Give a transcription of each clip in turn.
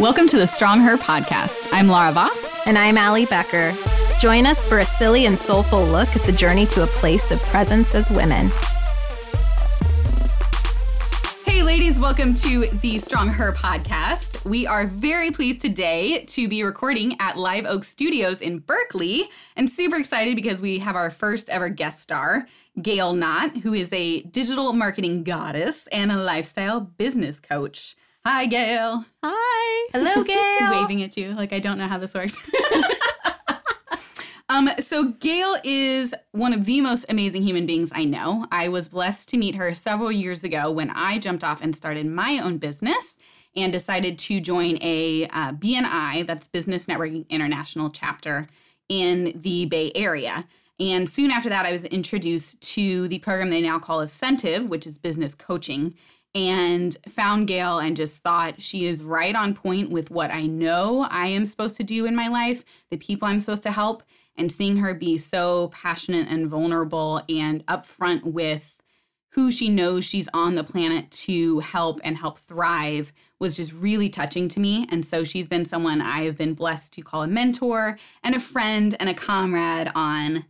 Welcome to the Strong Her podcast. I'm Laura Voss. And I'm Allie Becker. Join us for a silly and soulful look at the journey to a place of presence as women. Hey, ladies, welcome to the Strong Her podcast. We are very pleased today to be recording at Live Oak Studios in Berkeley and super excited because we have our first ever guest star, Gail Nott, who is a digital marketing goddess and a lifestyle business coach. Hi, Gail. Hi. Hello, Gail. Waving at you like I don't know how this works. um, so Gail is one of the most amazing human beings I know. I was blessed to meet her several years ago when I jumped off and started my own business and decided to join a uh, BNI, that's Business Networking International chapter in the Bay Area. And soon after that, I was introduced to the program they now call Ascentive, which is business coaching and found Gail and just thought she is right on point with what I know I am supposed to do in my life, the people I'm supposed to help, and seeing her be so passionate and vulnerable and upfront with who she knows she's on the planet to help and help thrive was just really touching to me. And so she's been someone I have been blessed to call a mentor and a friend and a comrade on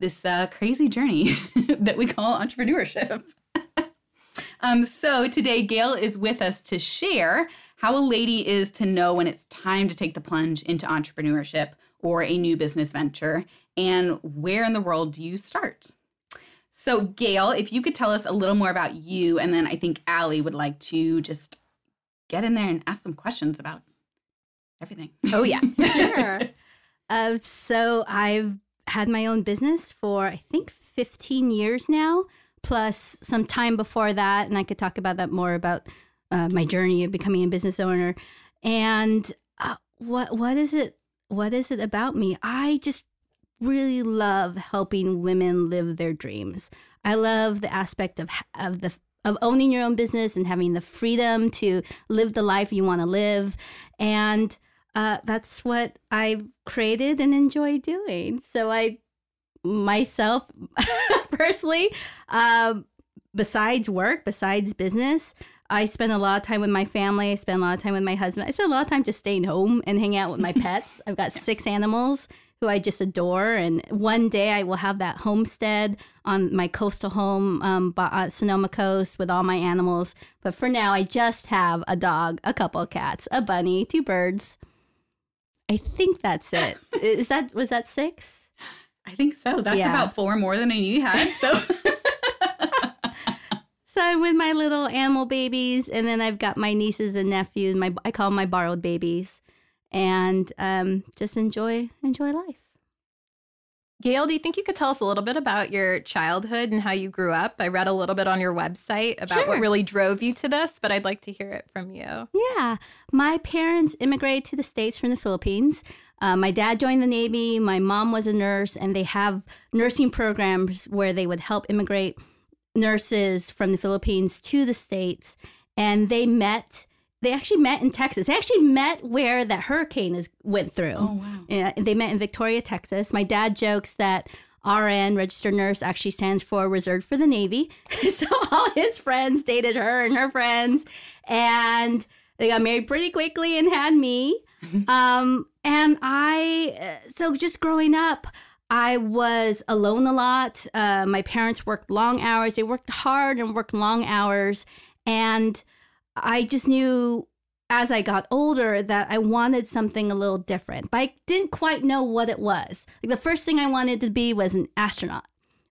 this uh, crazy journey that we call entrepreneurship. Um, so today, Gail is with us to share how a lady is to know when it's time to take the plunge into entrepreneurship or a new business venture, and where in the world do you start? So, Gail, if you could tell us a little more about you, and then I think Allie would like to just get in there and ask some questions about everything. Oh, yeah. sure. Uh, so, I've had my own business for, I think, 15 years now plus some time before that, and I could talk about that more about uh, my journey of becoming a business owner. And uh, what what is it? What is it about me? I just really love helping women live their dreams. I love the aspect of of the of owning your own business and having the freedom to live the life you want to live, and uh, that's what I've created and enjoy doing. So I myself personally, um, besides work, besides business, I spend a lot of time with my family. I spend a lot of time with my husband. I spend a lot of time just staying home and hanging out with my pets. I've got six animals who I just adore. And one day I will have that homestead on my coastal home, um, uh, Sonoma Coast, with all my animals. But for now, I just have a dog, a couple of cats, a bunny, two birds. I think that's it. Is that was that six? I think so. That's yeah. about four more than I knew you had. So. so I'm with my little animal babies, and then I've got my nieces and nephews. My I call them my borrowed babies, and um, just enjoy enjoy life. Gail, do you think you could tell us a little bit about your childhood and how you grew up? I read a little bit on your website about sure. what really drove you to this, but I'd like to hear it from you. Yeah. My parents immigrated to the States from the Philippines. Uh, my dad joined the Navy, my mom was a nurse, and they have nursing programs where they would help immigrate nurses from the Philippines to the States. And they met they actually met in Texas. They actually met where that hurricane is went through. Oh wow! Yeah, they met in Victoria, Texas. My dad jokes that RN, registered nurse, actually stands for reserved for the Navy. so all his friends dated her and her friends, and they got married pretty quickly and had me. um, and I, uh, so just growing up, I was alone a lot. Uh, my parents worked long hours. They worked hard and worked long hours. And I just knew as I got older that I wanted something a little different, but I didn't quite know what it was. Like the first thing I wanted to be was an astronaut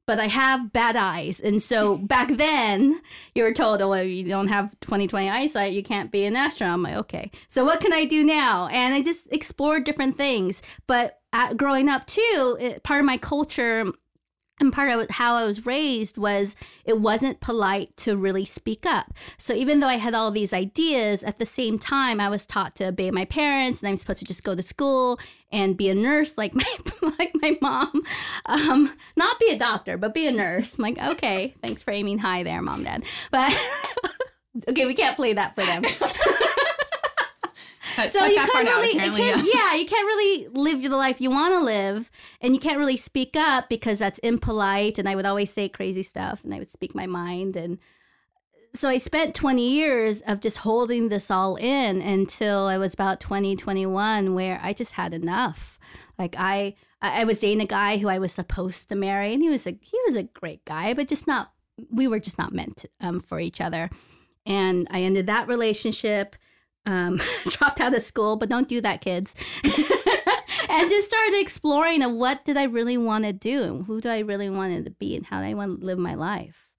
but I have bad eyes. And so back then, you were told, oh, well, you don't have 20/20 eyesight, you can't be an astronaut. I'm like, okay. So what can I do now? And I just explored different things. But at, growing up, too, it, part of my culture and part of how I was raised was it wasn't polite to really speak up. So even though I had all these ideas, at the same time I was taught to obey my parents, and I'm supposed to just go to school and be a nurse like my like my mom, um, not be a doctor, but be a nurse. I'm like, okay, thanks for aiming high there, mom, dad. But okay, we can't play that for them. Cut, so cut you can't really, out, you can't, yeah. yeah, you can't really live the life you want to live, and you can't really speak up because that's impolite. And I would always say crazy stuff, and I would speak my mind. And so I spent 20 years of just holding this all in until I was about 20, 21, where I just had enough. Like I, I was dating a guy who I was supposed to marry, and he was a he was a great guy, but just not. We were just not meant um, for each other, and I ended that relationship. Um, dropped out of school, but don't do that, kids. and just started exploring of what did I really want to do and who do I really want to be and how do I want to live my life.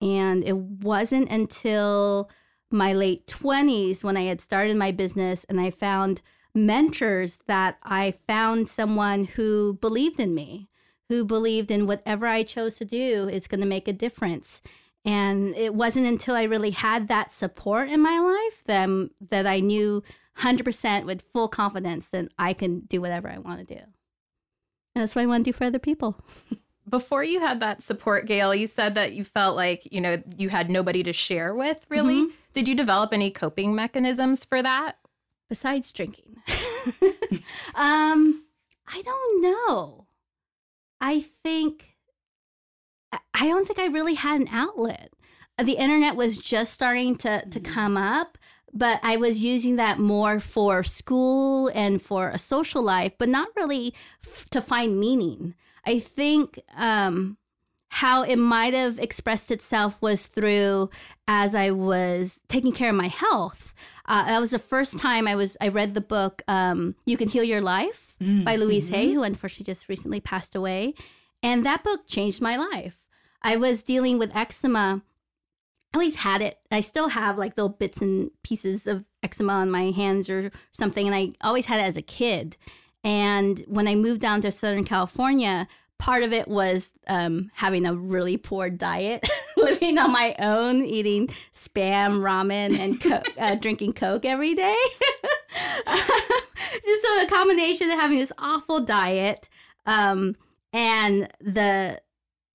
And it wasn't until my late 20s when I had started my business and I found mentors that I found someone who believed in me, who believed in whatever I chose to do, it's going to make a difference. And it wasn't until I really had that support in my life that, that I knew 100% with full confidence that I can do whatever I want to do. And that's what I want to do for other people. Before you had that support, Gail, you said that you felt like, you know, you had nobody to share with, really. Mm-hmm. Did you develop any coping mechanisms for that? Besides drinking. um, I don't know. I think I don't think I really had an outlet. The internet was just starting to to mm-hmm. come up, but I was using that more for school and for a social life, but not really f- to find meaning. I think um, how it might have expressed itself was through as I was taking care of my health. Uh, that was the first time I was I read the book um, "You Can Heal Your Life" mm-hmm. by Louise Hay, who unfortunately just recently passed away, and that book changed my life. I was dealing with eczema I always had it. I still have like little bits and pieces of eczema on my hands or something. And I always had it as a kid. And when I moved down to Southern California, part of it was um, having a really poor diet, living on my own, eating spam, ramen, and co- uh, drinking Coke every day. Just so the combination of having this awful diet um, and the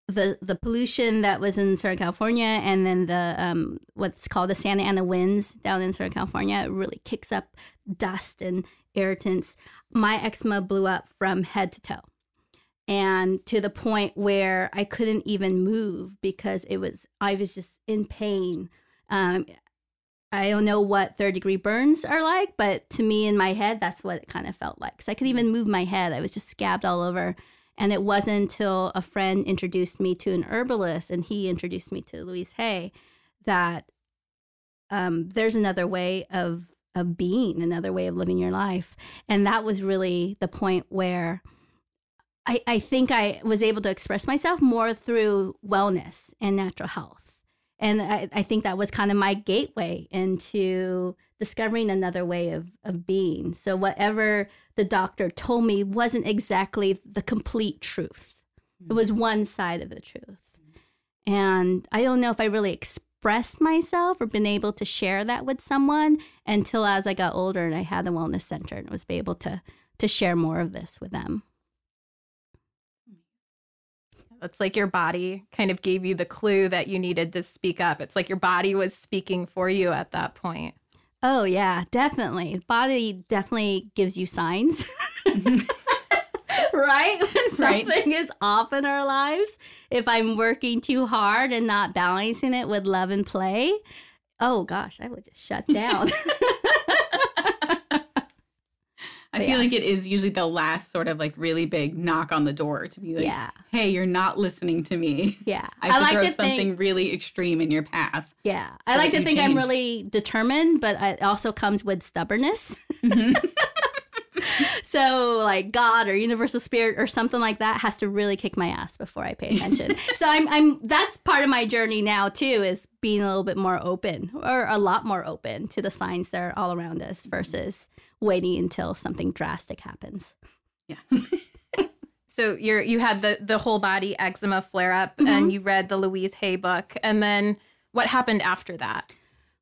the the pollution that was in Southern California and then the um, what's called the Santa Ana winds down in Southern California really kicks up dust and irritants. My eczema blew up from head to toe. And to the point where I couldn't even move because it was I was just in pain. Um, I don't know what third degree burns are like, but to me in my head, that's what it kind of felt like. Because I couldn't even move my head. I was just scabbed all over and it wasn't until a friend introduced me to an herbalist and he introduced me to Louise Hay that um, there's another way of of being, another way of living your life. And that was really the point where I, I think I was able to express myself more through wellness and natural health. And I, I think that was kind of my gateway into discovering another way of, of being. So, whatever the doctor told me wasn't exactly the complete truth, it was mm-hmm. one side of the truth. And I don't know if I really expressed myself or been able to share that with someone until as I got older and I had the wellness center and was able to to share more of this with them. It's like your body kind of gave you the clue that you needed to speak up. It's like your body was speaking for you at that point. Oh yeah, definitely. Body definitely gives you signs. right? When something right. is off in our lives, if I'm working too hard and not balancing it with love and play, oh gosh, I would just shut down. I feel yeah. like it is usually the last sort of like really big knock on the door to be like, yeah. hey, you're not listening to me. Yeah. I have I to like throw to something think, really extreme in your path. Yeah. So I like to think change. I'm really determined, but it also comes with stubbornness. Mm-hmm. so like God or universal spirit or something like that has to really kick my ass before I pay attention. so I'm I'm that's part of my journey now too is being a little bit more open or a lot more open to the signs that are all around us versus waiting until something drastic happens. Yeah. so you're you had the the whole body eczema flare up mm-hmm. and you read the Louise Hay book and then what happened after that?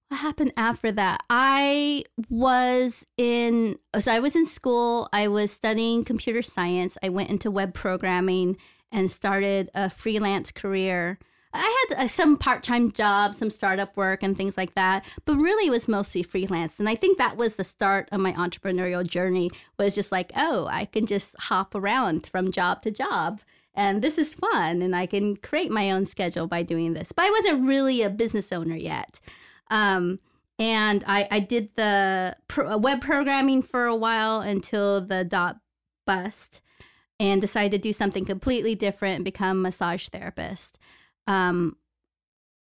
What happened after that? I was in so I was in school, I was studying computer science. I went into web programming and started a freelance career I had uh, some part time jobs, some startup work, and things like that. But really, it was mostly freelance, and I think that was the start of my entrepreneurial journey. Was just like, oh, I can just hop around from job to job, and this is fun and I can create my own schedule by doing this. But I wasn't really a business owner yet. Um, and I, I did the pro- web programming for a while until the dot bust and decided to do something completely different and become massage therapist. Um,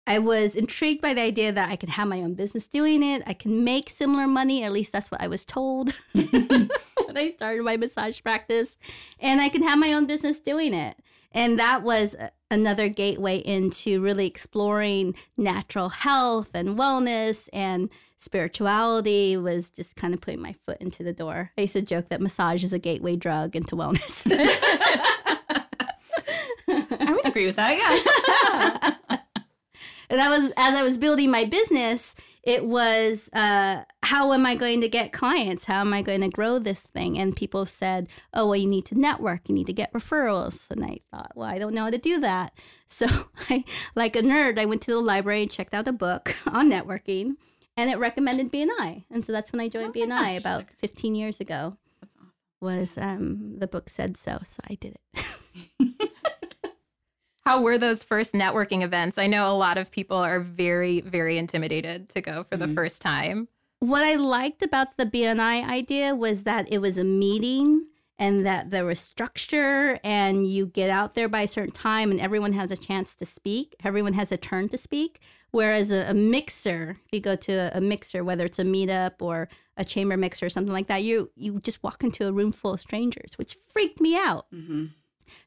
I was intrigued by the idea that I could have my own business doing it. I can make similar money, at least that's what I was told when I started my massage practice. And I can have my own business doing it. And that was another gateway into really exploring natural health and wellness and spirituality was just kind of putting my foot into the door. I used to joke that massage is a gateway drug into wellness. Agree with that. Yeah. and that was as I was building my business. It was uh, how am I going to get clients? How am I going to grow this thing? And people said, "Oh, well, you need to network. You need to get referrals." And I thought, well, I don't know how to do that. So I, like a nerd, I went to the library and checked out a book on networking, and it recommended BNI. And so that's when I joined Oh BNI gosh. about 15 years ago. That's awesome. Was um, the book said so, so I did it. How were those first networking events? I know a lot of people are very, very intimidated to go for the Mhm. first time. what I liked about the BNI idea was that it was a meeting and that there was structure and you get out there by a certain time and everyone has a chance to speak. Everyone has a turn to speak. Whereas a, a mixer, if you go to a, a mixer, whether it's a meetup or a chamber mixer or something like that, you you just walk into a room full of strangers, which freaked me out. hmm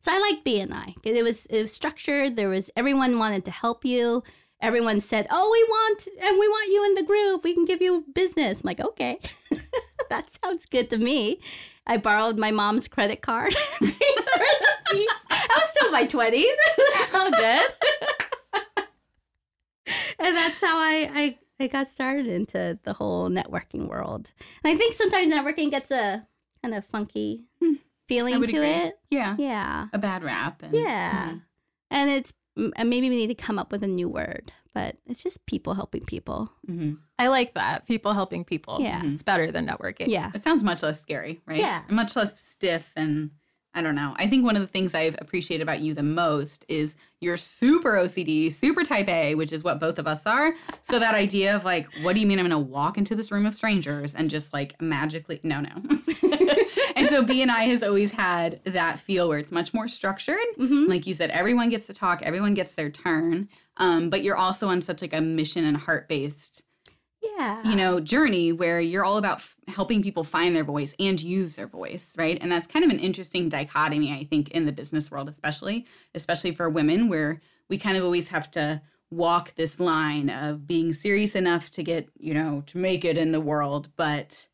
So I liked BNI. It was it was structured. There was everyone wanted to help you. Everyone said, "Oh, we want and we want you in the group. We can give you business." I'm like, "Okay, that sounds good to me." I borrowed my mom's credit card. I was still in my twenties. it's good. and that's how I, I I got started into the whole networking world. And I think sometimes networking gets a kind of funky Hmm. Feeling to agree. it. Yeah. Yeah. A bad rap. And, Yeah. Mhm. And it's and maybe we need to come up with a new word, but it's just people helping people. Mhm. I like that. People helping people. Yeah. It's better than networking. Yeah. It sounds much less scary, right? Yeah. And much less stiff and I don't know. I think one of the things I've appreciated about you the most is you're super OCD, super type A, which is what both of us are. So that idea of like, what do you mean I'm going to walk into this room of strangers and just like magically, no, no. and so BNI has always had that feel where it's much more structured. Mm-hmm. Like you said, everyone gets to talk, everyone gets their turn. Um, but you're also on such like a mission and heart based Yeah. you know journey where you're all about f- helping people find their voice and use their voice right and that's kind of an interesting dichotomy i think in the business world especially especially for women where we kind of always have to walk this line of being serious enough to get you know to make it in the world but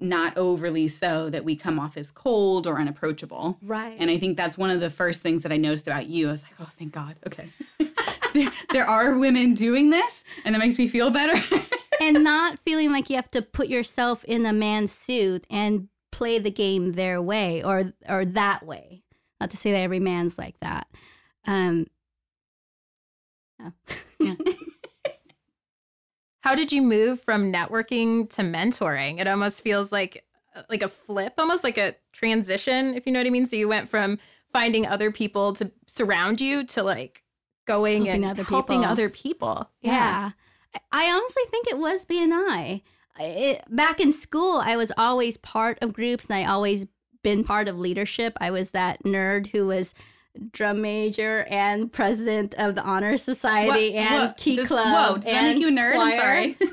not overly so that we come off as cold or unapproachable Right. and I think that's one of the first things that I noticed about you. I was like, oh, thank God. Okay. there, there are women doing this, and that makes me feel better. and not feeling like you have to put yourself in a man's suit and play the game their way or or that way. Not to say that every man's like that. Um yeah. yeah. How did you move from networking to mentoring? It almost feels like like a flip, almost like a transition, if you know what I mean. So you went from finding other people to surround you to like going Helping and other helping people. other people. Yeah. I- I honestly think it was BNI. It, back in school, I was always part of groups and I always been part of leadership. I was that nerd who was drum major and president of the honor society What- and what- key does- club. Whoa, does that make you a nerd? choir. I'm sorry.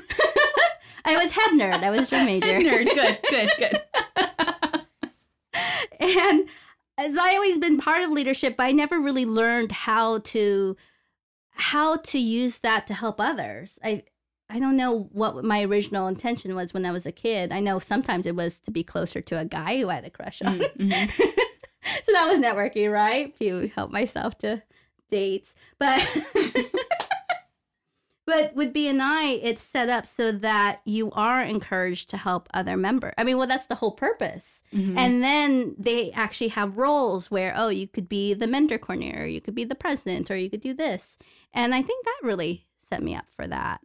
I was head nerd. I was drum major. nerd. Good, good, good. and as I always been part of leadership, but I never really learned how to how to use that to help others. I I don't know what my original intention was when I was a kid. I know sometimes it was to be closer to a guy who I had a crush on. Mm, mhm. so that was networking, right? To help myself to dates. But but with BNI, it's set up so that you are encouraged to help other members. I mean, well, that's the whole purpose. Mhm. And then they actually have roles where, oh, you could be the mentor coordinator, you could be the president, or you could do this. And I think that really set me up for that.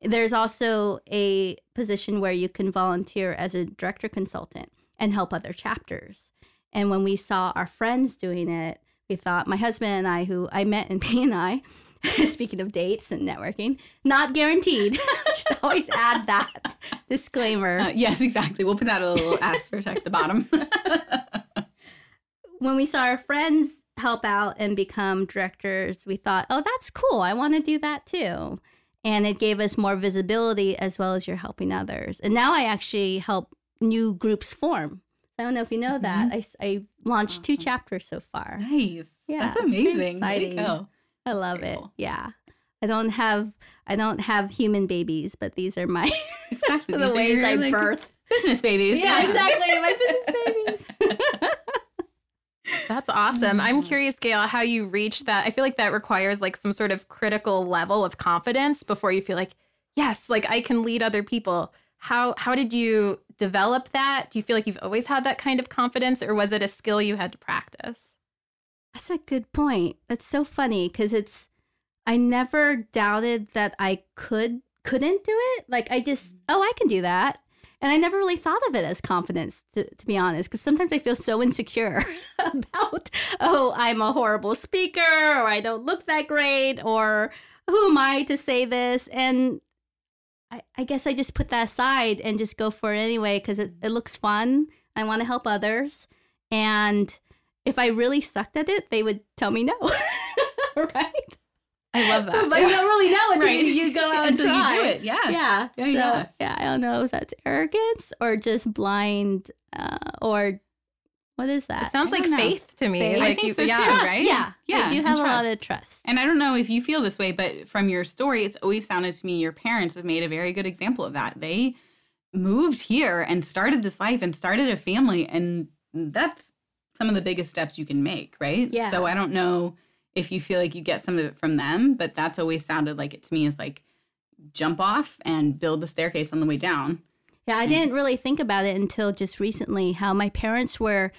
There's also a position where you can volunteer as a director consultant and help other chapters. And when we saw our friends doing it, we thought my husband and I, who I met in BNI, speaking of dates and networking, not guaranteed. Should always add that disclaimer. Uh, yes, exactly. We'll put that a little asterisk at the bottom. when we saw our friends help out and become directors, we thought, oh, that's cool. I want to do that too. And it gave us more visibility as well as you're helping others. And now I actually help new groups form. I don't know if you know that. I, I launched two chapters so far. nice. Yeah, That's amazing. To exciting. go. I love it. cool. Yeah. I don't have I don't have human babies, but these are my Exactly. the These are ways your, I like, birth. Business babies. Yeah, exactly. My business babies. That's awesome. I'm mm. curious, Gail, how you reach that. I feel like that requires like some sort of critical level of confidence before you feel like, yes, like I can lead other people. How how did you develop that? Do you feel like you've always had that kind of confidence or was it a skill you had to practice? That's a good point. That's so funny because it's I never doubted that I could couldn't do it. Like I just mm. oh I can do that, and I never really thought of it as confidence to to be honest. Because sometimes I feel so insecure about oh I'm a horrible speaker or I don't look that great or who am I to say this and. I, I guess I just put that aside and just go for it anyway because it, mm. it looks fun. I want to help others. And if I really sucked at it, they would tell me no. right? I love that. But you don't really know until Right. you, you go out and Until try. you do it. Yeah. Yeah. Yeah, so, yeah. yeah. I don't know if that's arrogance or just blind uh, or what is that? It sounds like know. faith to me. Faith. I think you, so, yeah. too. Trust, right? Yeah. Yeah, do have a lot of trust. And I don't know if you feel this way, but from your story, it's always sounded to me your parents have made a very good example of that. They moved here and started this life and started a family. And that's some of the biggest steps you can make, right? Yeah. So I don't know if you feel like you get some of it from them, but that's always sounded like it to me is like jump off and build the staircase on the way down. Yeah, I didn't really think about it until just recently how my parents were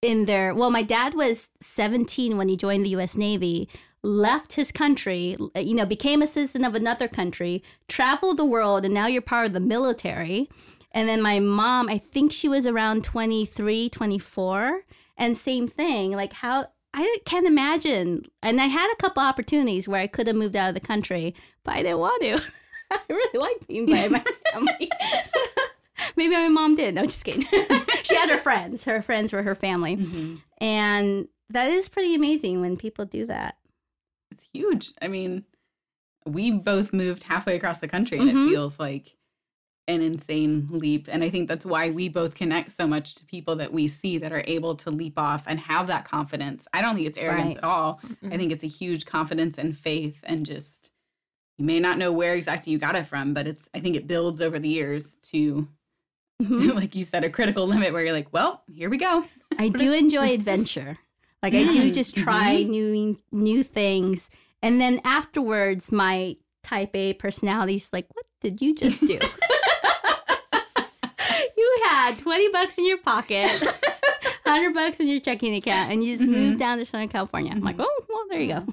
in their well, my dad was 17 when he joined the US Navy, left his country, you know, became a citizen of another country, traveled the world and now you're part of the military. And then my mom, I think she was around 23, 24, and same thing, like how I can't imagine. And I had a couple opportunities where I could have moved out of the country, but I didn't want to. I really like being by my family. Maybe my mom did. No, I'm just kidding. she had her friends. Her friends were her family. Mm-hmm. And that is pretty amazing when people do that. It's huge. I mean, we both moved halfway across the country and Mhm. it feels like an insane leap. And I think that's why we both connect so much to people that we see that are able to leap off and have that confidence. I don't think it's arrogance Right. at all. I think it's a huge confidence and faith and just you may not know where exactly you got it from, but it's I think it builds over the years to Mhm. like you said a critical limit where you're like, well, here we go. I do enjoy adventure. Like I do just try new new things, and then afterwards, my Type A personality's like, "What did you just do? Had twenty bucks in your pocket, hundred bucks in your checking account, and you just Mhm. moved down to Southern California." I'm like, Mhm. "Oh, well, there you go."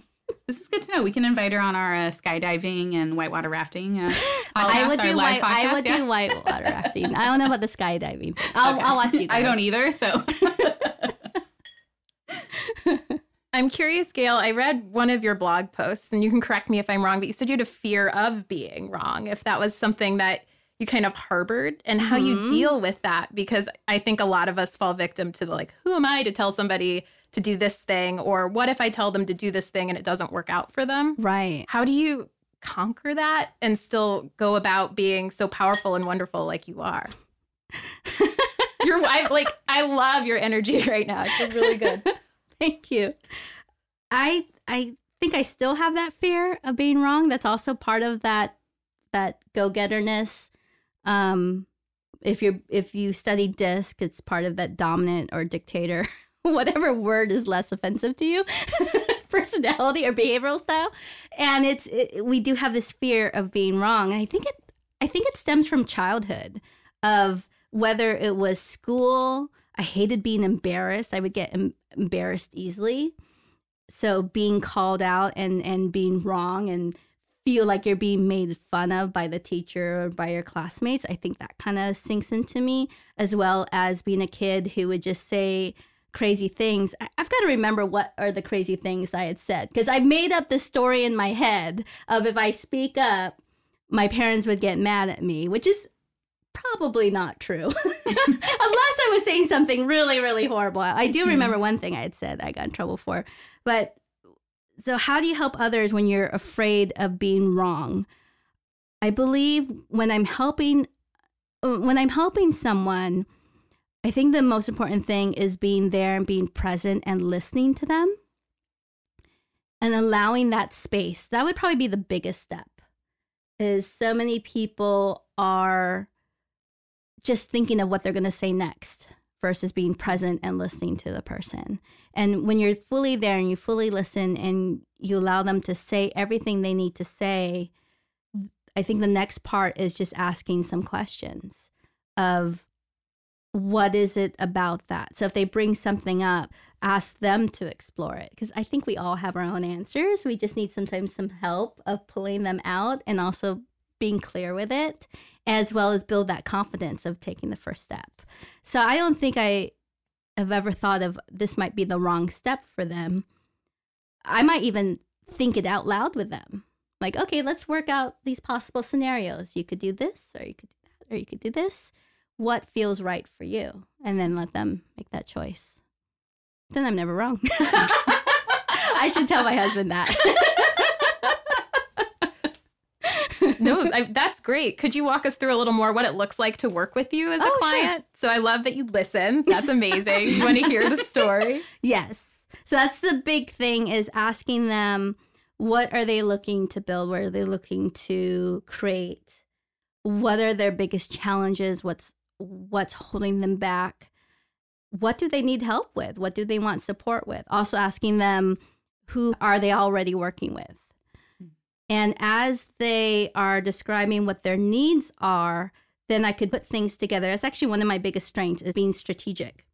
This is good to know. We can invite her on our uh, skydiving and whitewater rafting. Uh, I would do live white. I would yeah. do whitewater rafting. I don't know about the skydiving. I'll, Okay. I'll watch you. Guys. I don't either. So I'm curious, Gail. I read one of your blog posts, and you can correct me if I'm wrong, but you said you had a fear of being wrong. If that was something that you kind of harbored, and how you Mhm. deal with that, because I think a lot of us fall victim to the like, who am I to tell somebody to do this thing, or what if I tell them to do this thing and it doesn't work out for them? Right. How do you conquer that and still go about being so powerful and wonderful like you are? You're I, like I love your energy right now. It's really good. Thank you. I I think I still have that fear of being wrong. That's also part of that that go-getterness. Um if you're if you study disc, it's part of that dominant or dictator, whatever word is less offensive to you, personality or behavioral style. And it's it, we do have this fear of being wrong. And I think it I think it stems from childhood of whether it was school, I hated being embarrassed. I would get em- embarrassed easily. So being called out and and being wrong and feel like you're being made fun of by the teacher or by your classmates, I think that kind of sinks into me as well as being a kid who would just say crazy things, I- I've got to remember what are the crazy things I had said because I've made up the story in my head of if I speak up, my parents would get mad at me, which is probably not true. Unless I was saying something really, really horrible. I do hmm. remember one thing I had said I got in trouble for. But so, how do you help others when you're afraid of being wrong? I believe when I'm helping, when I'm helping someone, I think the most important thing is being there and being present and listening to them and allowing that space. That would probably be the biggest step. Is so many people are just thinking of what they're going to say next versus being present and listening to the person. And when you're fully there and you fully listen and you allow them to say everything they need to say, I think the next part is just asking some questions of what is it about that? So if they bring something up, ask them to explore it because I think we all have our own answers. We just need sometimes some help of pulling them out and also being clear with it as well as build that confidence of taking the first step. So I don't think I have ever thought of this might be the wrong step for them. I might even think it out loud with them. Like, okay, let's work out these possible scenarios. You could do this, or you could do that, or you could do this. What feels right for you? And then let them make that choice. Then I'm never wrong. I should tell my husband that. no, I, that's great. Could you walk us through a little more what it looks like to work with you as a Oh, sure. client? So I love that you listen. That's amazing. you want to hear the story? Yes. So that's the big thing is asking them what are they looking to build? What are they looking to create? What are their biggest challenges? What's what's holding them back? What do they need help with? What do they want support with? Also asking them who are they already working with? And as they are describing what their needs are, then I could put things together. That's actually one of my biggest strengths is being strategic.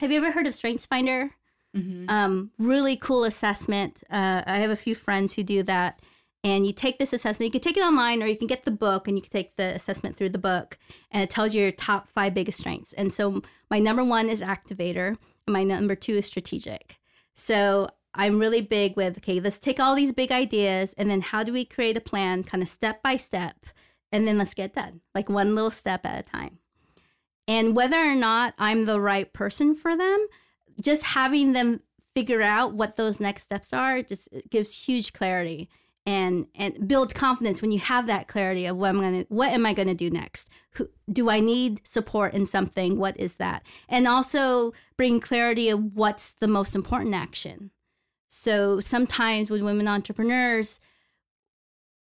Have you ever heard of StrengthsFinder? Mhm. um, really cool assessment. Uh, I have a few friends who do that. And you take this assessment. You can take it online or you can get the book and you can take the assessment through the book. And it tells you your top five biggest strengths. And so my number one is activator, and my number two is strategic. So I'm really big with okay, let's take all these big ideas and then how do we create a plan kind of step by step? And then let's get done, like one little step at a time. And whether or not I'm the right person for them, just having them figure out what those next steps are just uh, gives huge clarity and and build confidence when you have that clarity of what I'm gonna what am I gonna do next? Who, do I need support in something? What is that? And also bring clarity of what's the most important action. So sometimes with women entrepreneurs,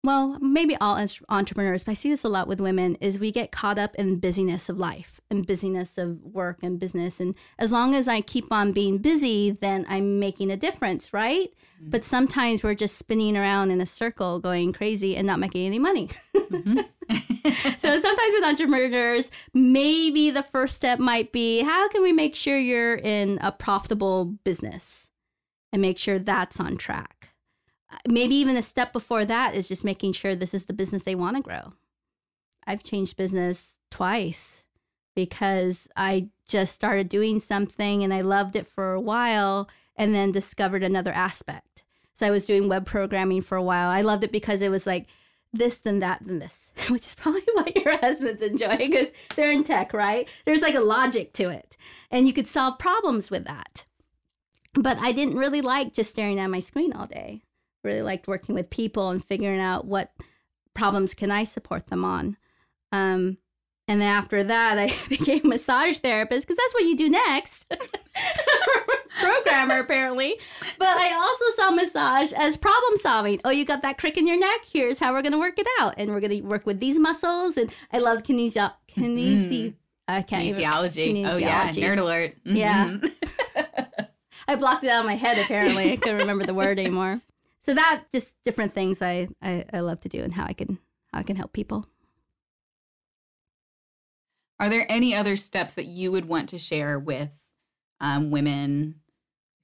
well, maybe all entrepreneurs, but I see this a lot with women, is we get caught up in busyness of life and busyness of work and business. And as long as I keep on being busy, then I'm making a difference, right? Mm-hmm. But sometimes we're just spinning around in a circle going crazy and not making any money. Mm-hmm. so sometimes with entrepreneurs, maybe the first step might be how can we make sure you're in a profitable business and make sure that's on track? Uh, maybe even a step before that is just making sure this is the business they want to grow. I've changed business twice because I just started doing something and I loved it for a while and then discovered another aspect. So I was doing web programming for a while. I loved it because it was like this, then that, then this, which is probably what your husband's enjoying. 'cause They're in tech, right? There's like a logic to it, and you could solve problems with that. But I didn't really like just staring at my screen all day really liked working with people and figuring out what problems can I support them on. Um, and then after that, I became a massage therapist because that's what you do next. Programmer, apparently. But I also saw massage as problem solving. Oh, you got that crick in your neck? Here's how we're going to work it out. And we're going to work with these muscles. And I love kinesio- kinesi- I can't even- Kinesiology. Oh yeah, nerd alert. Yeah. I blocked it out of my head. Apparently, I couldn't remember the word anymore. So that just different things I, I I love to do and how I can how I can help people. Are there any other steps that you would want to share with um, women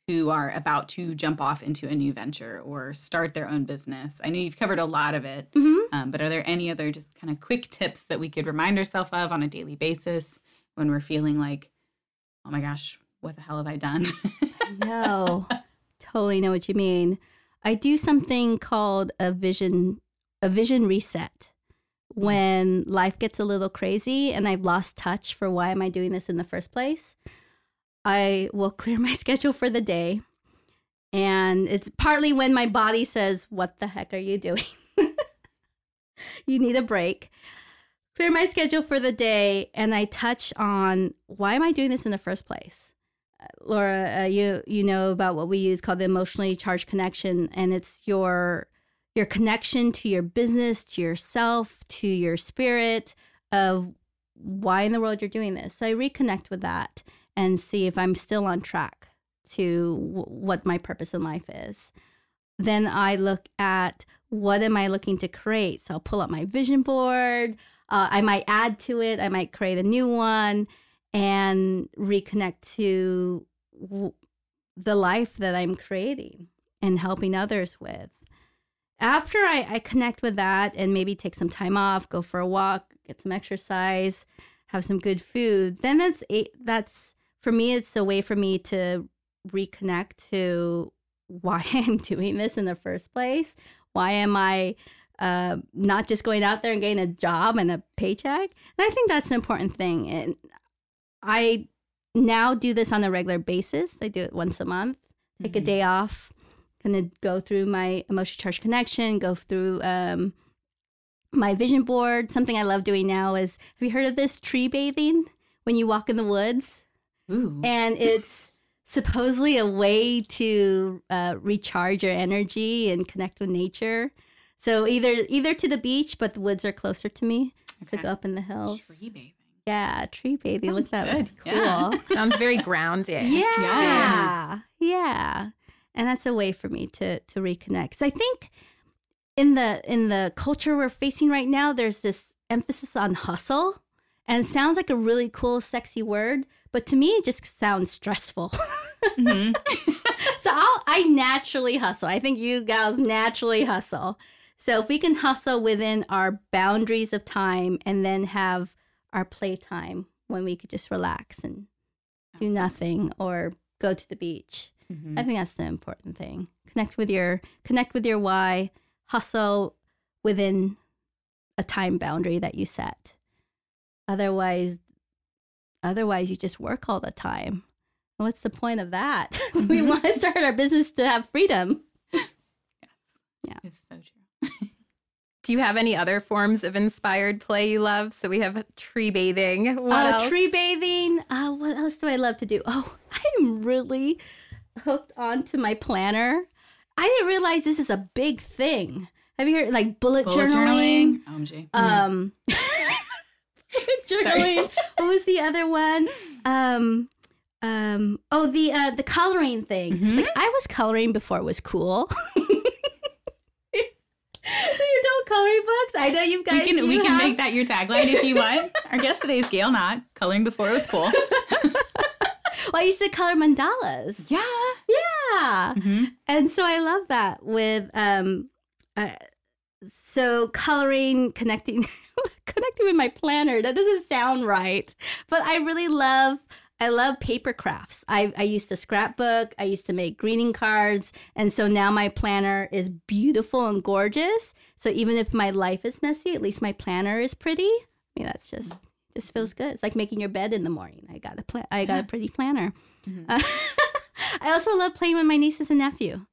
who are about to jump off into a new venture or start their own business? I know you've covered a lot of it, Mm-hmm. um, but are there any other just kind of quick tips that we could remind ourselves of on a daily basis when we're feeling like, oh my gosh, what the hell have I done? no, totally know what you mean. I do something called a vision a vision reset hmm. when life gets a little crazy and I've lost touch for why am I doing this in the first place. I will clear my schedule for the day. And it's partly when my body says, What the heck are you doing? you need a break. Clear my schedule for the day, and I touch on why am I doing this in the first place? Laura, uh, you you know about what we use called the emotionally charged connection, and it's your your connection to your business, to yourself, to your spirit of why in the world you're doing this. So I reconnect with that and see if I'm still on track to w- what my purpose in life is. Then I look at what am I looking to create. So I'll pull up my vision board. Uh, I might add to it. I might create a new one and reconnect to w- the life that I'm creating and helping others with after I, I connect with that and maybe take some time off, go for a walk, get some exercise, have some good food, then that's a, that's for me. It's a way for me to reconnect to why I'm doing this in the first place. Why am I uh, not just going out there and getting a job and a paycheck? And I think that's an important thing. And I now do this on a regular basis. I do it once a month. Take mm-hmm. a day off kind of go through my emotion charge connection, go through um, my vision board. Something I love doing now is have you heard of this tree bathing when you walk in the woods? Ooh. And it's supposedly a way to uh, recharge your energy and connect with nature. So either either to the beach, but the woods are closer to me. Okay. So go up in the hills. Tree. Yeah, tree bathing. Sounds Look that good. cool. Yeah. Sounds very grounding. Yeah. Yes. Yeah and that's a way for me to to reconnect. Cause I think in the in the culture we're facing right now, there's this emphasis on hustle, and it sounds like a really cool, sexy word, but to me, it just sounds stressful. Mm-hmm. so I'll, I naturally hustle. I think you guys naturally hustle. So if we can hustle within our boundaries of time and then have our playtime when we could just relax and do nothing or go to the beach, Mm-hmm. I think that's the important thing. Connect with your connect with your why, hustle within a time boundary that you set. Otherwise otherwise you just work all the time. What's the point of that? Mm-hmm. we want to start our business to have freedom. Yes. Yeah. It's so true. Do you have any other forms of inspired play you love? So we have tree bathing. What uh, else? Tree bathing. Uh, what else do I love to do? Oh, I'm really hooked onto my planner. I didn't realize this is a big thing. Have you heard like bullet, bullet journaling? journaling? Um, journaling. what was the other one? Um, um, oh, the uh, the coloring thing. Mm-hmm. Like I was coloring before it was cool. you don't coloring books. I know you've got. We can we can make that your tagline if you want. Our guest today is Gail Nott. Coloring before it was cool. well, I used to color mandalas. Yeah. Yeah. Mm-hmm. And so I love that with um uh, so coloring connecting connecting with my planner that doesn't sound right but i really love i love paper crafts I, I used to scrapbook i used to make greeting cards and so now my planner is beautiful and gorgeous so even if my life is messy at least my planner is pretty i mean that's just just feels good. It's like making your bed in the morning. I got a pla- I got a pretty planner. Mm-hmm. Uh, I also love playing with my nieces and nephew.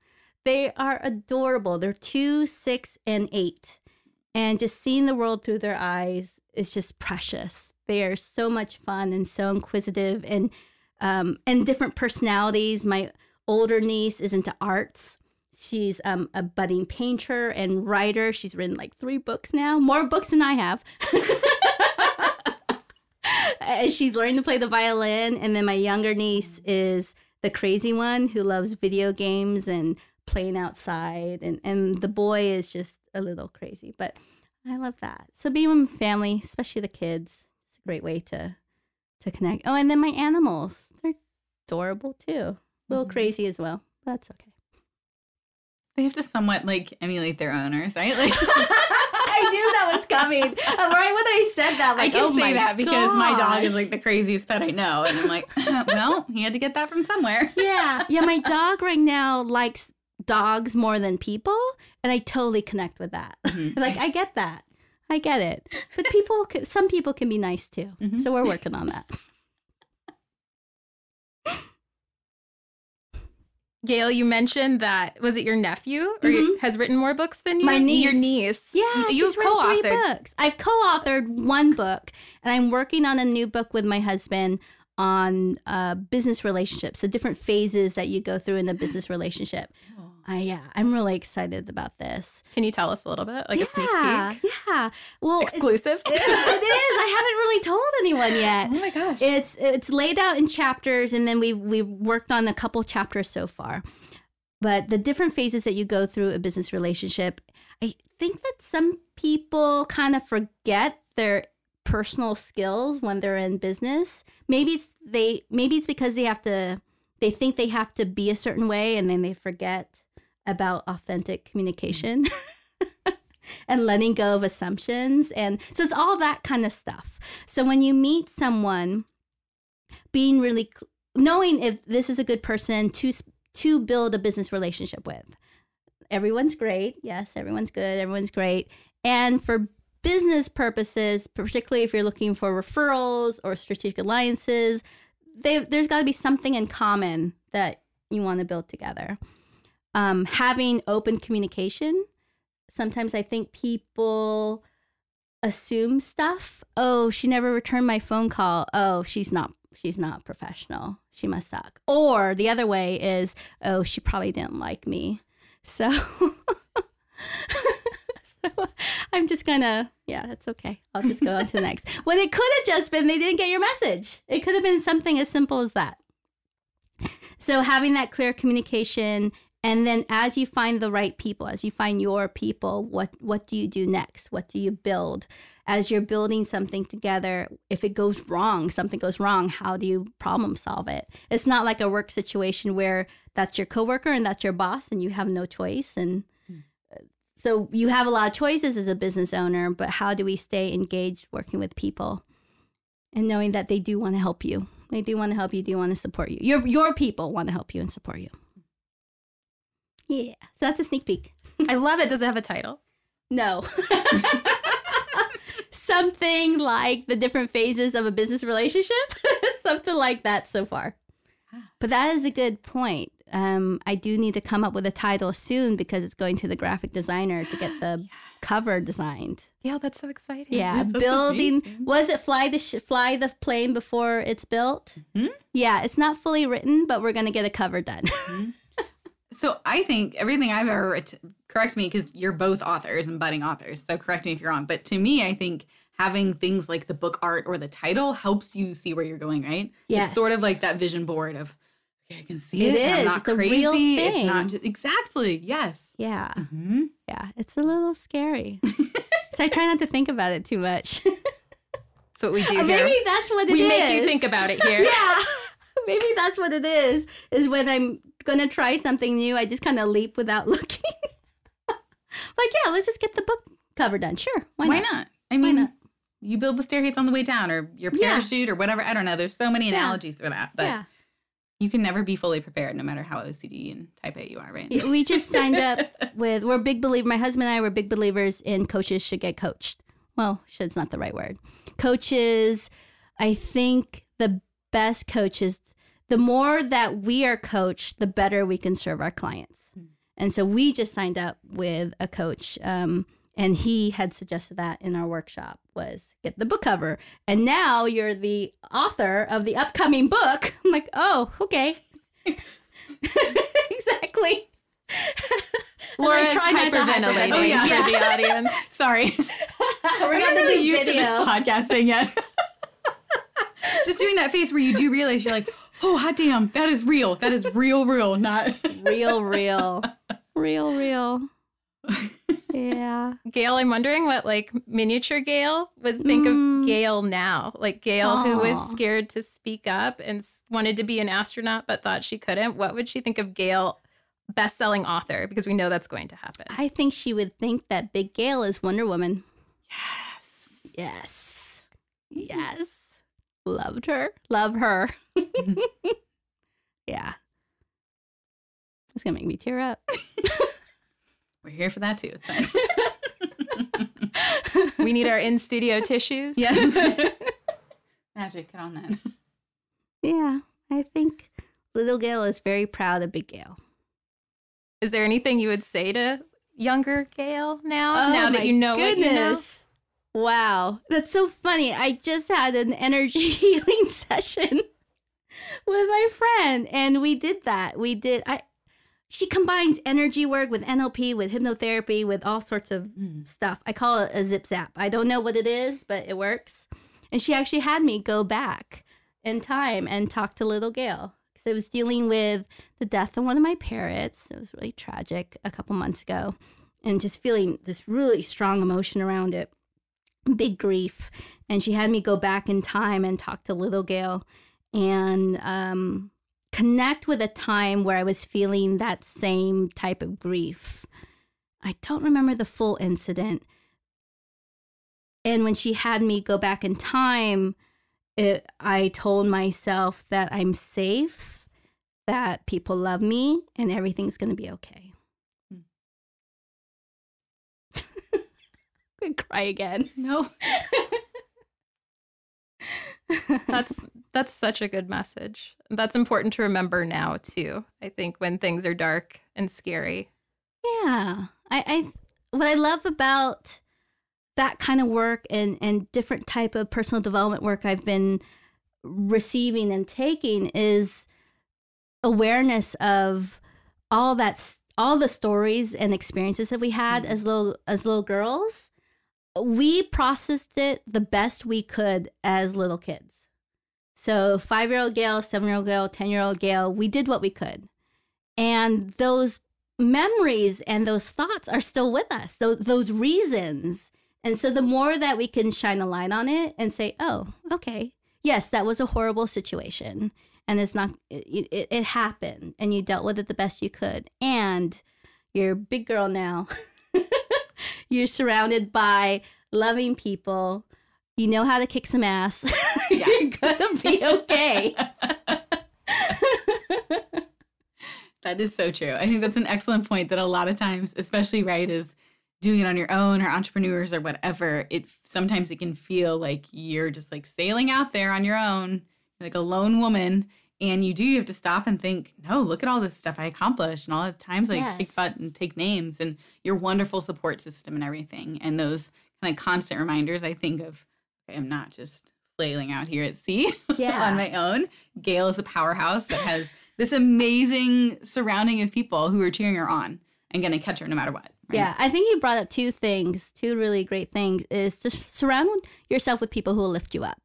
They are adorable. They're two, six, and eight, and just seeing the world through their eyes is just precious. They are so much fun and so inquisitive and um, and different personalities. My older niece is into arts. She's um, a budding painter and writer. She's written like three books now, more books than I have. and she's learning to play the violin. And then my younger niece is the crazy one who loves video games and playing outside. And, and the boy is just a little crazy. But I love that. So being with family, especially the kids, great way to to connect. Oh, and then my animals. They're adorable too. A little mm-hmm. crazy as well. That's okay. They have to somewhat like emulate their owners, right? Like I knew that was coming. Right when I said that, I'm I can oh say that because my dog is like the craziest pet I know. And I'm like, well, he had to get that from somewhere. yeah, yeah. My dog right now likes dogs more than people, and I totally connect with that. Mhm. like, I get that. I get it. But people, can, some people can be nice too. Mhm. So we're working on that. Gail, you mentioned that was it your nephew or Mhm. has written more books than you? My niece. Your niece. Yeah, you, she's you've written three co-authored. books. I've co-authored one book, and I'm working on a new book with my husband on uh, business relationships, the different phases that you go through in a business relationship. Uh, yeah, I'm really excited about this. Can you tell us a little bit, like yeah, a sneak peek? Yeah, well, Exclusive. it is. I haven't really told anyone yet. Oh my gosh. It's it's laid out in chapters, and then we we worked on a couple chapters so far. But the different phases that you go through a business relationship, I think that some people kind of forget their personal skills when they're in business. Maybe it's they maybe it's because they have to they think they have to be a certain way and then they forget about authentic communication. and letting go of assumptions and so it's all that kind of stuff. So when you meet someone being really knowing if this is a good person to to build a business relationship with. Everyone's great. Yes, everyone's good. Everyone's great. And for business purposes, particularly if you're looking for referrals or strategic alliances, they, there's got to be something in common that you want to build together. Um, having open communication. Sometimes I think people assume stuff. Oh, she never returned my phone call. Oh, she's not she's not professional. She must suck. Or the other way is, oh, she probably didn't like me. So, so I'm just gonna, yeah, that's okay. I'll just go on to the next. When it could have just been they didn't get your message. It could have been something as simple as that. So having that clear communication and then as you find the right people, as you find your people, what what do you do next? What do you build? As you're building something together, if it goes wrong, something goes wrong, how do you problem solve it? It's not like a work situation where that's your coworker and that's your boss and you have no choice and uh, so you have a lot of choices as a business owner, but how do we stay engaged working with people and knowing that they do want to help you? They do want to help you, do want to support you. Your your people want to help you and support you. Yeah. So that's a sneak peek. I love it. Does it have a title? No. Something like the different phases of a business relationship. Something like that so far. But that is a good point. Um, I do need to come up with a title soon because it's going to the graphic designer to get the cover designed. Yeah, that's so exciting. Yeah, that's building. amazing. Was it fly the sh- fly the plane before it's built? Mhm. Yeah, it's not fully written, but we're gonna get a cover done. So I think everything I've ever written, correct me because you're both authors and budding authors. So correct me if you're wrong. But to me, I think having things like the book art or the title helps you see where you're going, right? Yes. It's sort of like that vision board of, okay, I can see It it. I'm not It's crazy. It's not just, exactly. Yes. yeah, hmm yeah, it's a little scary. so I try not to think about it too much. That's what we do here. maybe that's what it is. we make you think about it here. Yeah, maybe that's what it is. Is when I'm gonna try something new, I just kind of leap without looking. like, yeah, let's just get the book cover done. Sure, why, Why not? not? I mean, not? you build the staircase on the way down or your Yeah. parachute or whatever. I don't know. There's so many Yeah. analogies for that. But yeah. you can never be fully prepared no matter how OCD and type A you are, right? Yeah, we just signed up with we're big believer my husband and I were big believers in coaches should get coached. Well, should's not the right word. Coaches, I think the best coaches, the more that we are coached, the better we can serve our clients. And so we just signed up with a coach. Um, and he had suggested that in our workshop was get the book cover. And now you're the author of the upcoming book. I'm like, oh, okay. exactly. And Laura's try not to hyperventilating Oh, yeah. for the audience. Sorry. We're not really do used to this video. podcast thing yet. Just doing that face where you do realize you're like, oh, hot damn, that is real. That is real, real, not. real, real, real, real. Yeah. Gail, I'm wondering what like miniature Gail would think Mm. of Gail now. Like Gail, who was scared to speak up and wanted to be an astronaut but thought she couldn't. What would she think of Gail best-selling author because we know that's going to happen. I think she would think that Big Gail is Wonder Woman. Yes. Yes. Yes. Loved her. Love her. yeah. It's going to make me tear up. We're here for that too. We need our in-studio tissues. yes. Magic, get on that. yeah. I think little Gail is very proud of Big Gail. Is there anything you would say to younger Gail now? Oh now that you know what you know? Wow. That's so funny. I just had an energy healing session with my friend and we did that. We did I she combines energy work with NLP, with hypnotherapy, with all sorts of Mm. stuff. I call it a zip zap. I don't know what it is, but it works. And she actually had me go back in time and talk to little Gail because I was dealing with the death of one of my parents. It was really tragic a couple months ago, and just feeling this really strong emotion around it, big grief. And she had me go back in time and talk to little Gail and um, connect with a time where I was feeling that same type of grief. I don't remember the full incident. And when she had me go back in time, it, I told myself that I'm safe, that people love me, and everything's going to be okay. Hmm. I'm to cry again. No. That's that's such a good message. That's important to remember now too. I think when things are dark and scary. Yeah. I, I what I love about that kind of work and and different type of personal development work I've been receiving and taking is awareness of all that's all the stories and experiences that we had Mhm. as little as little girls. We processed it the best we could as little kids. So five year old Gail, seven year old Gail, ten year old Gail, we did what we could. And those memories and those thoughts are still with us those, those reasons and so the more that we can shine a light on it and say oh okay yes that was a horrible situation and it's not it, it, it happened and you dealt with it the best you could and you're a big girl now you're surrounded by loving people you know how to kick some ass Yes. you're gonna be okay That is so true. I think that's an excellent point that a lot of times, especially right, is doing it on your own or entrepreneurs or whatever, it sometimes it can feel like you're just like sailing out there on your own, like a lone woman. And you do, you have to stop and think, no, look at all this stuff I accomplished and all the times I kick butt and take names and your wonderful support system and everything. And those kind of constant reminders I think of, okay, I'm not just flailing out here at sea Yeah. on my own. Gail is a powerhouse that has this amazing surrounding of people who are cheering her on and going to catch her no matter what. right? Yeah, I think you brought up two things, two really great things is to surround yourself with people who will lift you up.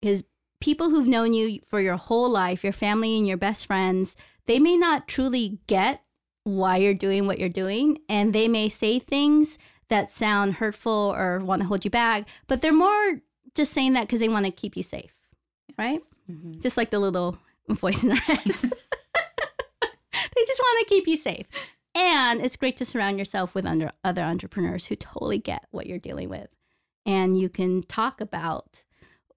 Because people who've known you for your whole life, your family and your best friends, they may not truly get why you're doing what you're doing. And they may say things that sound hurtful or want to hold you back, but they're more just saying that because they want to keep you safe, right? Mhm. Just like the little voice in our heads. they just want to keep you safe. And it's great to surround yourself with under, other entrepreneurs who totally get what you're dealing with. And you can talk about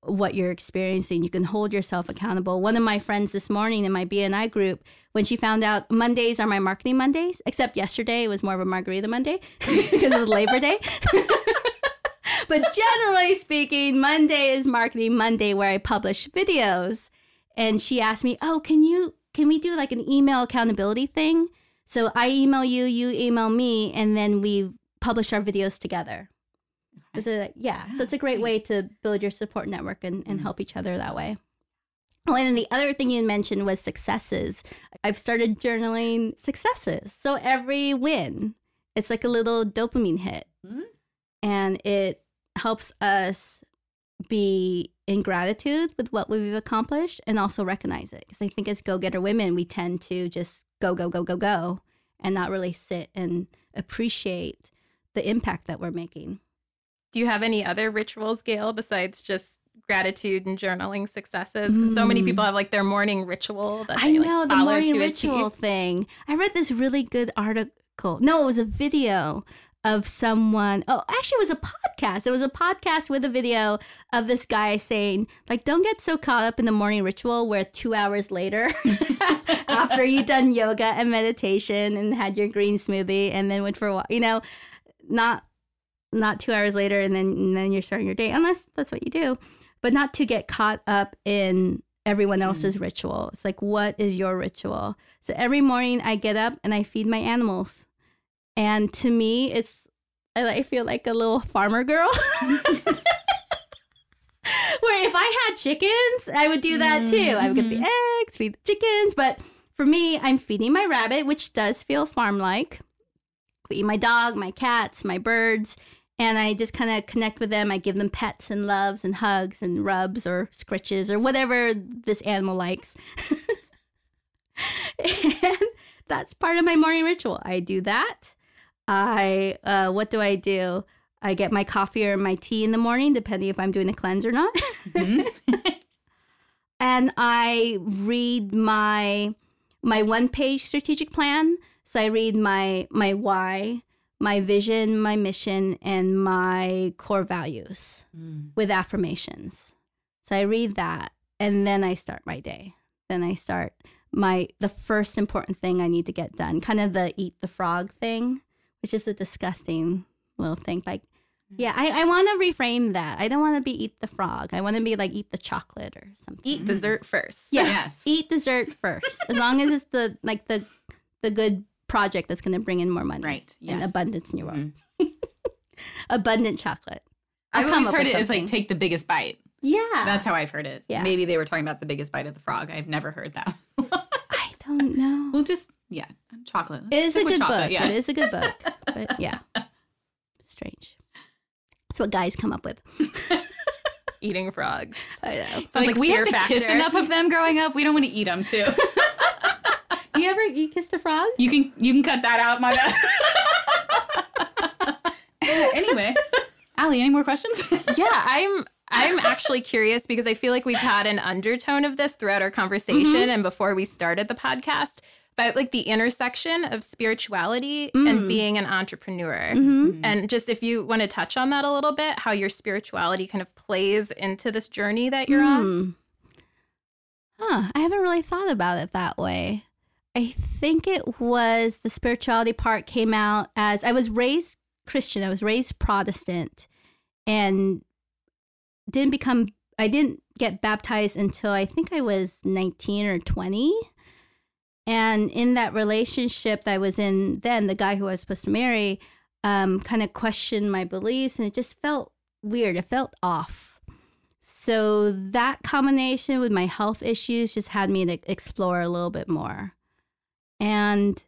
what you're experiencing. You can hold yourself accountable. One of my friends this morning in my BNI group, when she found out Mondays are my marketing Mondays, except yesterday it was more of a margarita Monday because it was Labor Day. but generally speaking, Monday is marketing Monday where I publish videos. And she asked me, "Oh, can you can we do like an email accountability thing? So I email you, you email me, and then we publish our videos together." Okay. So like, yeah, so it's a great way to build your support network and, and Mhm. help each other that way. Oh, and then the other thing you mentioned was successes. I've started journaling successes. So every win, it's like a little dopamine hit. Mhm. And it helps us be in gratitude with what we've accomplished and also recognize it. Because I think as go getter women, we tend to just go, go, go, go, go, and not really sit and appreciate the impact that we're making. Do you have any other rituals, Gail, besides just gratitude and journaling successes because so many Mm. people have like their morning ritual that I they, like, know the morning ritual achieve. thing. I read this really good article. No, it was a video of someone. Oh, actually, it was a podcast. It was a podcast with a video of this guy saying, like, don't get so caught up in the morning ritual where two hours later, after you've done yoga and meditation and had your green smoothie and then went for a walk, you know, not not two hours later and then and then you're starting your day, unless that's what you do, but not to get caught up in everyone mm. else's ritual. It's like, what is your ritual? So every morning I get up and I feed my animals. And to me, it's, I I feel like a little farmer girl. Where if I had chickens, I would do that too. I would get the mm-hmm. eggs, feed the chickens. But for me, I'm feeding my rabbit, which does feel farm like. Feed my dog, my cats, my birds. And I just kind of connect with them. I give them pets and loves and hugs and rubs or scritches or whatever this animal likes. and that's part of my morning ritual. I do that. I uh, what do I do? I get my coffee or my tea in the morning, depending if I'm doing a cleanse or not. Mhm. and I read my my one page strategic plan. So I read my my why, my vision, my mission, and my core values Mm. with affirmations. So I read that and then I start my day. Then I start my the first important thing I need to get done. Kind of the eat the frog thing, which is a disgusting little thing. Like yeah, I, I want to reframe that. I don't want to be eat the frog. I want to be like eat the chocolate or something. Eat dessert first. Yes. Yes. Eat dessert first. As long as it's the like the the good project that's going to bring in more money Right. and abundance in your world. Mhm. Abundant chocolate. I'll I've always heard with it as like take the biggest bite. Yeah. That's how I've heard it. Yeah. Maybe they were talking about the biggest bite of the frog. I've never heard that. I don't know. we'll just yeah, chocolate. It Let's is a good chocolate, book. Yeah. It is a good book. But yeah. Strange. That's what guys come up with. Eating frogs. I know. Sounds like, like we have Fear to kiss enough of them growing up. We don't want to eat them too. You ever you kissed a frog? You can you can cut that out, my bad. anyway, Allie, any more questions? yeah, I'm I'm actually curious because I feel like we've had an undertone of this throughout our conversation Mm-hmm. and before we started the podcast about like the intersection of spirituality Mm. and being an entrepreneur. Mm-hmm. And just if you want to touch on that a little bit, how your spirituality kind of plays into this journey that you're on. Hmm. Huh. I haven't really thought about it that way. I think it was the spirituality part came out as I was raised Christian. I was raised Protestant and didn't become I didn't get baptized until I think I was 19 or 20. And in that relationship that I was in then, the guy who I was supposed to marry um, kind of questioned my beliefs and it just felt weird. It felt off. So that combination with my health issues just had me to explore a little bit more. And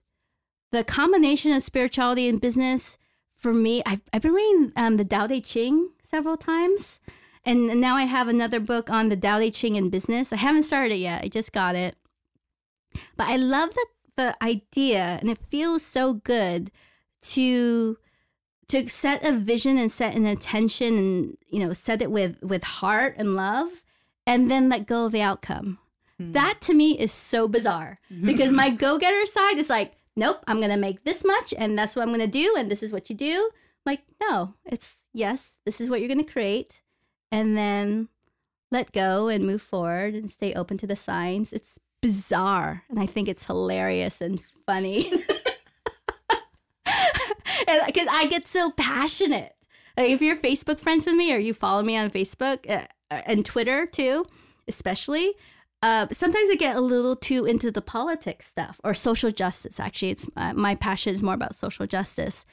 the combination of spirituality and business for me, I've, I've been reading um, the Tao Te Ching several times. And now I have another book on the Tao Te Ching in business. I haven't started it yet. I just got it. But I love the, the idea, and it feels so good to to set a vision and set an intention and you know set it with with heart and love and then let go of the outcome Hmm. that to me is so bizarre because my go-getter side is like nope i'm gonna make this much and that's what i'm gonna do and this is what you do like no it's yes this is what you're gonna create and then let go and move forward and stay open to the signs it's bizarre and i think it's hilarious and funny because I get so passionate. Like if you're Facebook friends with me or you follow me on Facebook uh, and Twitter too, especially, uh, sometimes I get a little too into the politics stuff or social justice. Actually, it's uh, my passion is more about social justice,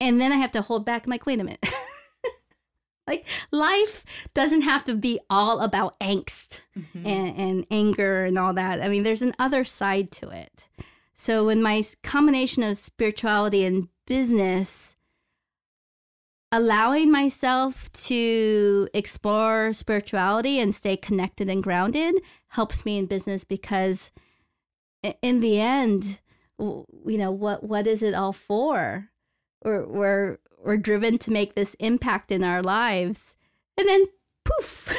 and then I have to hold back. I'm like, wait a minute. like life doesn't have to be all about angst Mhm. and, and anger and all that. I mean, there's an other side to it. So when my combination of spirituality and business, allowing myself to explore spirituality and stay connected and grounded helps me in business because in the end, you know, what what is it all for? We're we're we're driven to make this impact in our lives and then poof.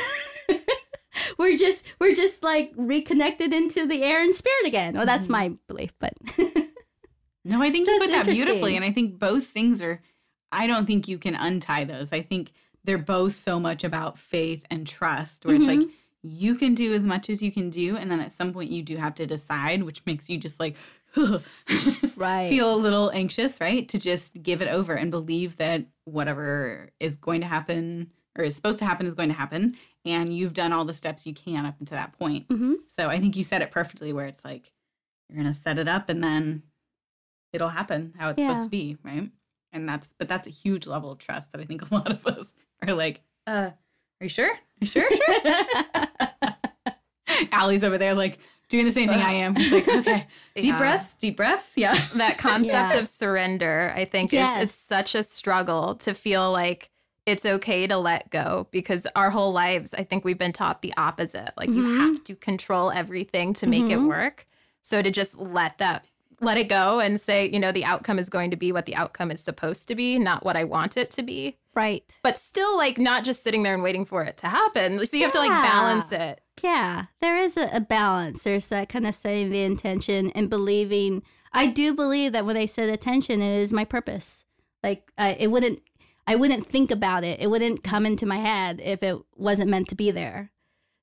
we're just we're just like reconnected into the air and spirit again. Well, that's Mhm. my belief, but No, I think So you put that beautifully. And I think both things are, I don't think you can untie those. I think they're both so much about faith and trust, where it's like, Mm-hmm. you can do as much as you can do. And then at some point, you do have to decide, which makes you just like, Right. feel a little anxious, right? To just give it over and believe that whatever is going to happen or is supposed to happen is going to happen. And you've done all the steps you can up until that point. Mhm. So I think you said it perfectly where it's like you're going to set it up and then it'll happen how it's Yeah. supposed to be, right? And that's but that's a huge level of trust that I think a lot of us are like, uh, are you sure? Are you sure? Sure. Allie's over there like doing the same thing I am. She's like, okay, deep Yeah. breaths, deep breaths. Yeah. that concept Yeah. of surrender i think Yes. is it's such a struggle to feel like it's okay to let go because our whole lives i think we've been taught the opposite like you Mhm. have to control everything to make it Mhm. work so to just let that let it go and say you know the outcome is going to be what the outcome is supposed to be not what i want it to be right. but still like not just sitting there and waiting for it to happen so you have to like balance it Yeah, there is a, a balance. There's that kind of setting the intention and believing. I do believe that when I set attention, it is my purpose. Like I, it wouldn't, I wouldn't think about it. It wouldn't come into my head if it wasn't meant to be there.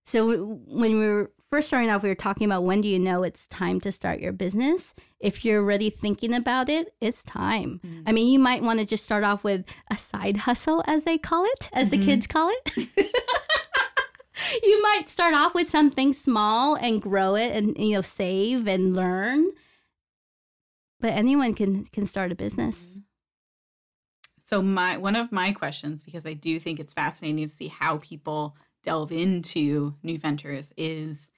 So when we were first starting off, we were talking about when do you know it's time to start your business? If you're already thinking about it, it's time. I mean, you might want to just start off with a side hustle, as they call it, as the Mhm. kids call it. you might start off with something small and grow it and you know save and learn but anyone can can start a business So my one of my questions, because I do think it's fascinating to see how people delve into new ventures, is,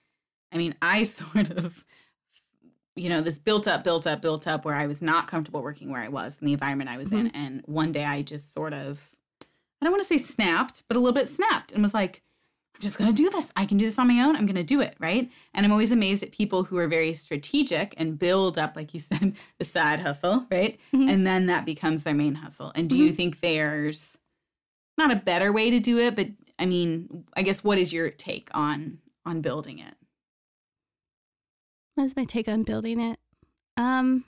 I mean, I sort of, you know, this built up, built up, built up, where I was not comfortable working where I was in the environment I was in, and one day I just sort of, I don't want to say snapped, but a little bit snapped, and was like. I'm just going to do this. I can do this on my own. I'm going to do it. Right. And I'm always amazed at people who are very strategic and build up, like you said, the side hustle. Right Mhm. and then that becomes their main hustle. And do you think there's not a better way to do it, but I mean, I guess what is your take on on building it? What's my take on building it. Um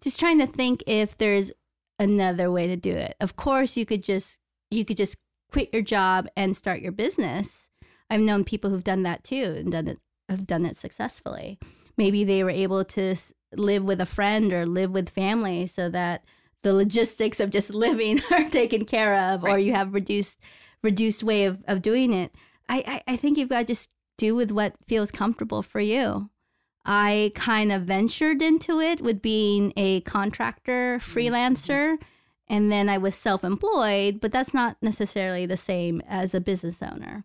just trying to think if there's another way to do it. Of course you could just you could just quit your job and start your business. I've known people who've done that too and done it have done it successfully. Maybe they were able to live with a friend or live with family so that the logistics of just living are taken care of or you have reduced reduced way of, of doing it. I, I i think you've got to just do with what feels comfortable for you. I kind of ventured into it with being a contractor mm-hmm. freelancer and then i was self-employed but that's not necessarily the same as a business owner.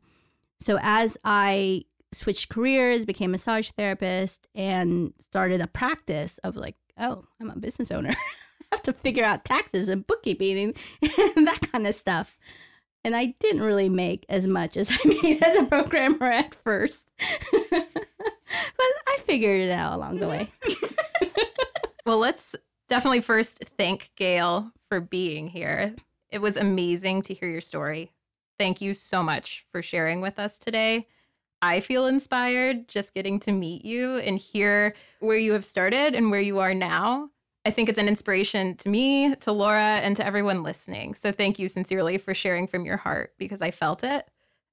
So as i switched careers became a massage therapist and started a practice of like oh i'm a business owner i have to figure out taxes and bookkeeping and that kind of stuff and I didn't really make as much as I made as a programmer at first. but I figured it out along the way. Well, let's definitely first thank Gail for being here. It was amazing to hear your story. Thank you so much for sharing with us today. I feel inspired just getting to meet you and hear where you have started and where you are now. I think it's an inspiration to me, to Laura, and to everyone listening. So thank you sincerely for sharing from your heart because I felt it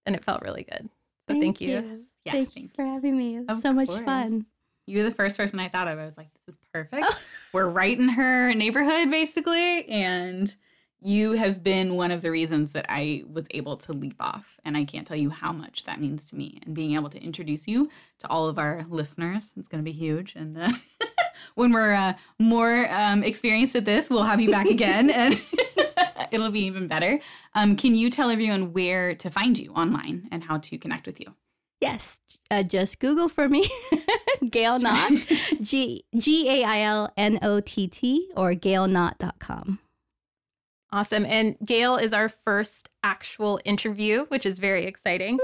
and it felt really good. So thank, you. Yeah, Thank you for having me. It was Of so much course. fun. You were the first person I thought of. I was like, this is perfect. We're right in her neighborhood, basically. And you have been one of the reasons that I was able to leap off. And I can't tell you how much that means to me. And being able to introduce you to all of our listeners, it's going to be huge. And uh, when we're uh, more um, experienced at this, we'll have you back again. and it'll be even better. Um, can you tell everyone where to find you online and how to connect with you? Yes, uh, just Google for me, Gail Nott, G G A I L N O T T, or gailnott.com. Awesome. And Gail is our first actual interview, which is very exciting.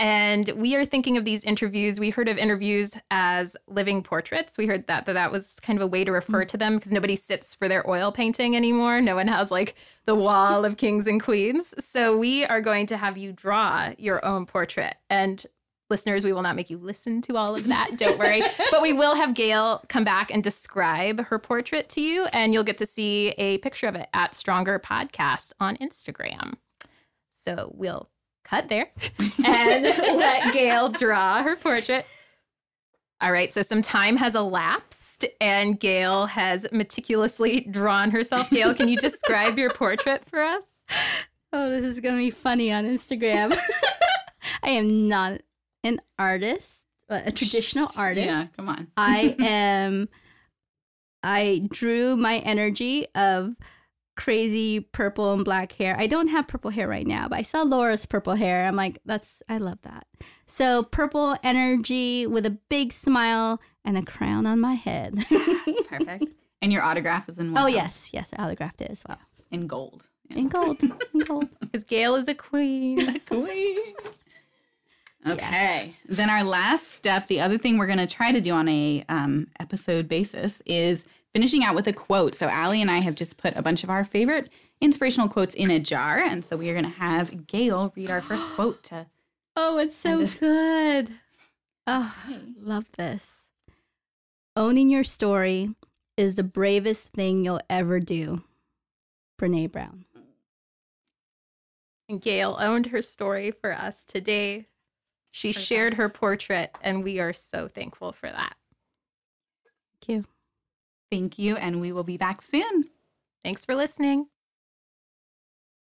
And we are thinking of these interviews. We heard of interviews as living portraits. We heard that that, that was kind of a way to refer mm. to them because nobody sits for their oil painting anymore. No one has like the wall of kings and queens. So we are going to have you draw your own portrait. And listeners, we will not make you listen to all of that. Don't worry. but we will have Gail come back and describe her portrait to you, and you'll get to see a picture of it at Stronger Podcast on Instagram. So we'll cut there and let Gail draw her portrait. All right, so some time has elapsed and Gail has meticulously drawn herself. Gail, can you describe your portrait for us? Oh, this is gonna be funny on Instagram. I am not an artist, a traditional artist. Yeah, come on. I am. I drew my energy of crazy purple and black hair. I don't have purple hair right now, but I saw Laura's purple hair. I'm like, that's I love that. So purple energy with a big smile and a crown on my head. That's perfect. And your autograph is in one oh of them. yes, yes, I autographed it as well in gold. Yeah. in gold. In gold. Because Gail is a queen. A Queen. Okay. Then our last step, the other thing we're going to try to do on a um, episode basis is finishing out with a quote. So Allie and I have just put a bunch of our favorite inspirational quotes in a jar, and so we are going to have Gail read our first quote to. Oh, it's so And- good. Ah, oh, I love this. Owning your story is the bravest thing you'll ever do. Brene Brown. And Gail owned her story for us today. She Perfect. shared her portrait, and we are so thankful for that. Thank you. Thank you, and we will be back soon. Thanks for listening.